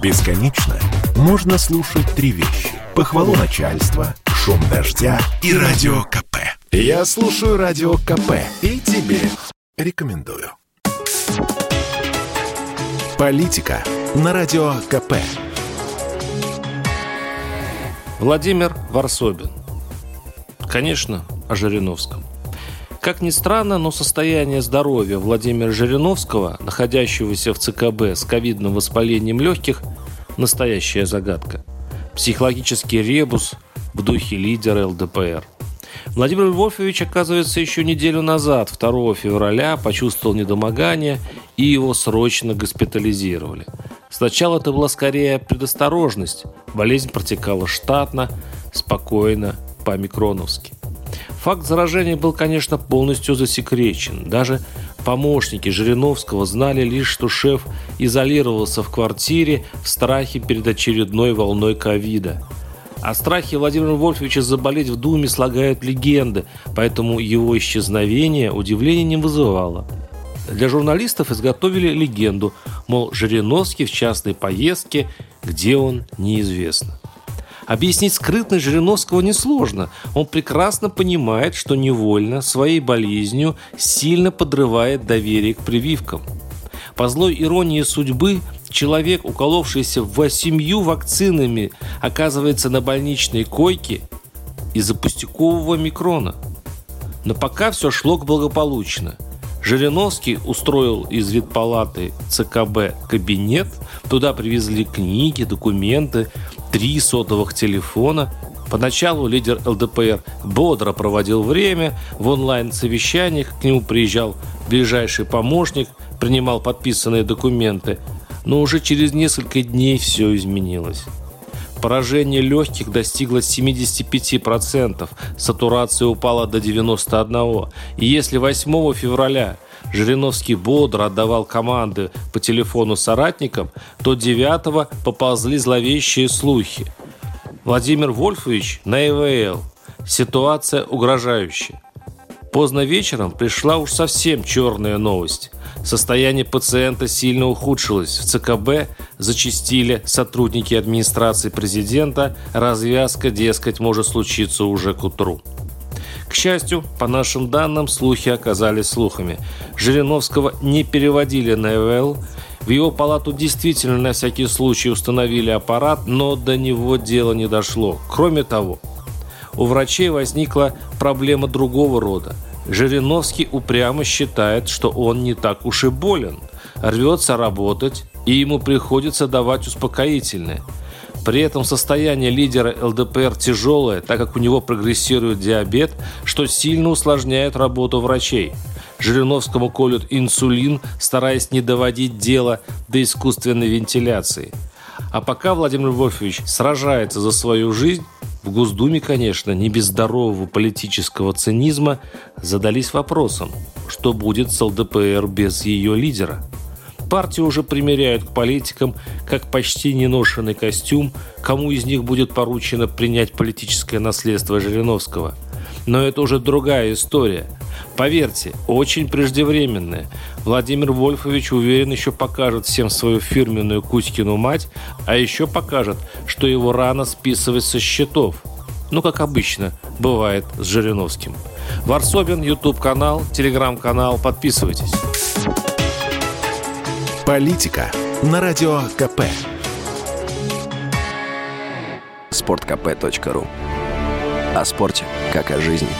Бесконечно можно слушать три вещи. Похвалу начальства, шум дождя и радио КП. Я слушаю радио КП и тебе рекомендую. Политика на радио КП. Владимир Варсобин. Конечно, о Жириновском. Как ни странно, но состояние здоровья Владимира Жириновского, находящегося в ЦКБ с ковидным воспалением легких, настоящая загадка. Психологический ребус в духе лидера ЛДПР. Владимир Львович, оказывается, еще неделю назад, 2 февраля, почувствовал недомогание и его срочно госпитализировали. Сначала это была скорее предосторожность. Болезнь протекала штатно, спокойно, по-микроновски. Факт заражения был, конечно, полностью засекречен. Даже помощники Жириновского знали лишь, что шеф изолировался в квартире в страхе перед очередной волной ковида. О страхе Владимира Вольфовича заболеть в Думе слагают легенды, поэтому его исчезновение удивления не вызывало. Для журналистов изготовили легенду, мол, Жириновский в частной поездке, где он, неизвестно. Объяснить скрытность Жириновского несложно. Он прекрасно понимает, что невольно своей болезнью сильно подрывает доверие к прививкам. По злой иронии судьбы, человек, уколовшийся восемью вакцинами, оказывается на больничной койке из-за пустякового микрона. Но пока все шло благополучно – Жириновский устроил из ветпалаты ЦКБ кабинет. Туда привезли книги, документы, три сотовых телефона. Поначалу лидер ЛДПР бодро проводил время. В онлайн-совещаниях к нему приезжал ближайший помощник, принимал подписанные документы. Но уже через несколько дней все изменилось. Поражение легких достигло 75%, сатурация упала до 91%. И если 8 февраля Жириновский бодро отдавал команды по телефону соратникам, то 9 поползли зловещие слухи. Владимир Вольфович на ИВЛ. Ситуация угрожающая. Поздно вечером пришла уж совсем черная новость. Состояние пациента сильно ухудшилось. В ЦКБ зачистили сотрудники администрации президента. Развязка, дескать, может случиться уже к утру. К счастью, по нашим данным, слухи оказались слухами. Жириновского не переводили на ЭВЛ. В его палату действительно на всякий случай установили аппарат, но до него дело не дошло. Кроме того, у врачей возникла проблема другого рода – Жириновский упрямо считает, что он не так уж и болен, рвется работать, и ему приходится давать успокоительное. При этом состояние лидера ЛДПР тяжелое, так как у него прогрессирует диабет, что сильно усложняет работу врачей. Жириновскому колют инсулин, стараясь не доводить дело до искусственной вентиляции. А пока Владимир Вольфович сражается за свою жизнь, в Госдуме, конечно, не без здорового политического цинизма задались вопросом, что будет с ЛДПР без ее лидера. Партию уже примеряют к политикам как почти неношенный костюм, кому из них будет поручено принять политическое наследство Жириновского. Но это уже другая история. Поверьте, очень преждевременная. Владимир Вольфович уверен еще покажет всем свою фирменную Кузькину мать, а еще покажет, что его рано списывать со счетов. Ну, как обычно, бывает с Жириновским. Варсобин, YouTube-канал, Телеграм-канал. Подписывайтесь. Политика на Радио КП. Спорткп.ру О спорте, как о жизни.